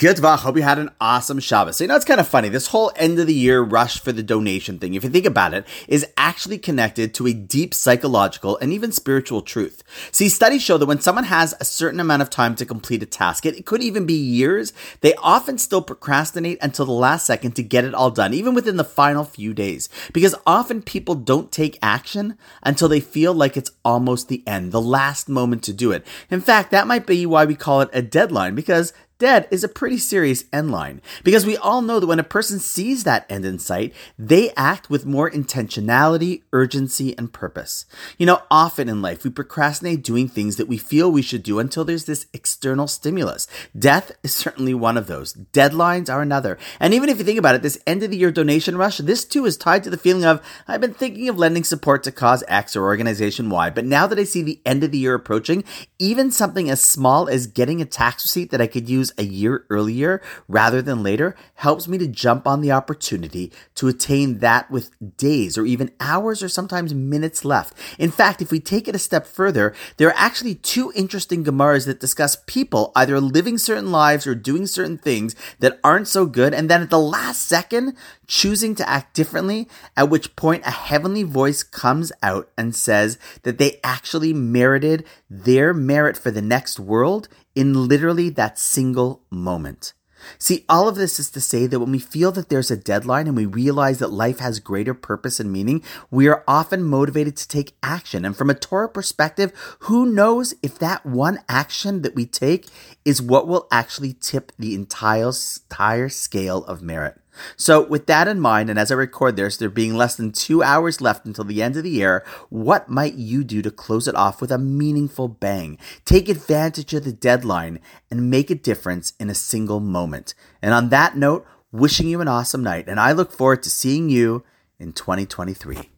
Good Vach. Hope you had an awesome Shabbos. So, you know, it's kind of funny. This whole end of the year rush for the donation thing, if you think about it, is actually connected to a deep psychological and even spiritual truth. See, studies show that when someone has a certain amount of time to complete a task, it, it could even be years, they often still procrastinate until the last second to get it all done, even within the final few days. Because often people don't take action until they feel like it's almost the end, the last moment to do it. In fact, that might be why we call it a deadline, because dead is a pretty serious end line because we all know that when a person sees that end in sight, they act with more intentionality, urgency, and purpose. You know, often in life, we procrastinate doing things that we feel we should do until there's this external stimulus. Death is certainly one of those. Deadlines are another. And even if you think about it, this end of the year donation rush, this too is tied to the feeling of, I've been thinking of lending support to cause X or organization Y, but now that I see the end of the year approaching, even something as small as getting a tax receipt that I could use a year earlier rather than later helps me to jump on the opportunity to attain that with days or even hours or sometimes minutes left. In fact, if we take it a step further, there are actually two interesting Gemaras that discuss people either living certain lives or doing certain things that aren't so good, and then at the last second, choosing to act differently, at which point a heavenly voice comes out and says that they actually merited their merit for the next world in literally that single moment. See, all of this is to say that when we feel that there's a deadline and we realize that life has greater purpose and meaning, we are often motivated to take action. And from a Torah perspective, who knows if that one action that we take is what will actually tip the entire, entire scale of merit. So, with that in mind, and as I record this, there being less than two hours left until the end of the year, what might you do to close it off with a meaningful bang? Take advantage of the deadline and make a difference in a single moment. And on that note, wishing you an awesome night, and I look forward to seeing you in 2023.